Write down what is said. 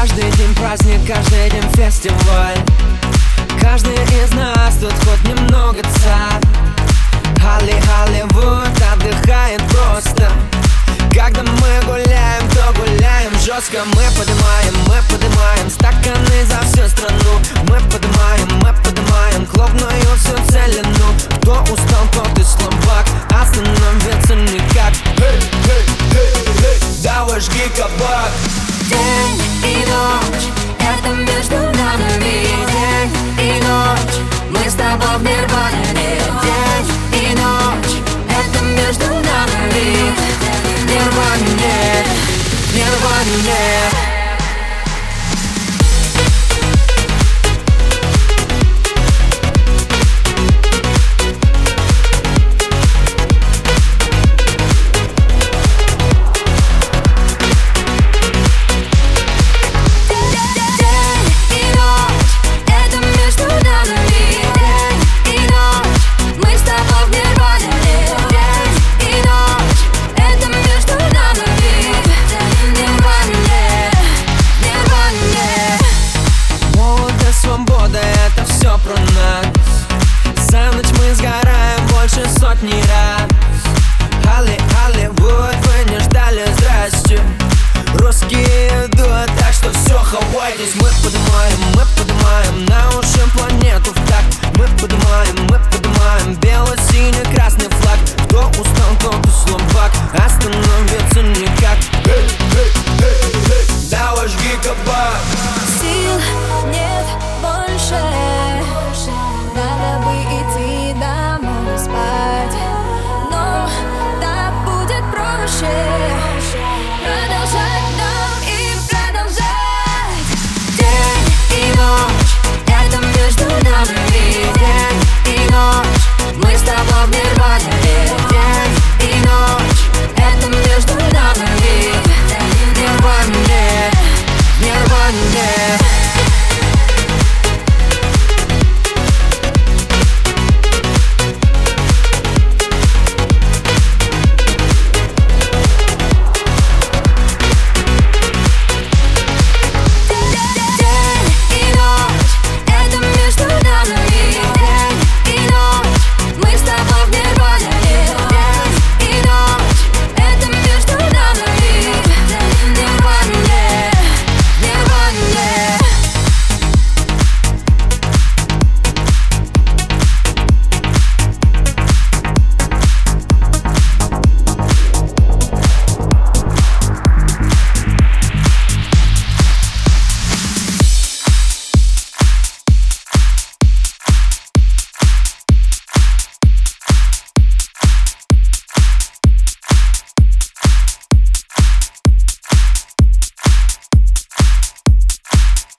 Каждый день праздник, каждый день фестиваль. Каждый из нас тут хоть немного царь. Холли, Холливуд отдыхает просто. Когда мы гуляем, то гуляем жестко. Мы поднимаем, мы поднимаем стаканы за всю страну. Мы поднимаем, мы running. сотни раз. Холли, вот вы не ждали, здрасте. Русские идут, так что все, хавайтесь. Мы поднимаем, мы поднимаем на уши планету в так Мы поднимаем, мы поднимаем белый, синий, красный флаг. Кто устал, кто-то слабак, остановиться никак. Давай жги кабак Сил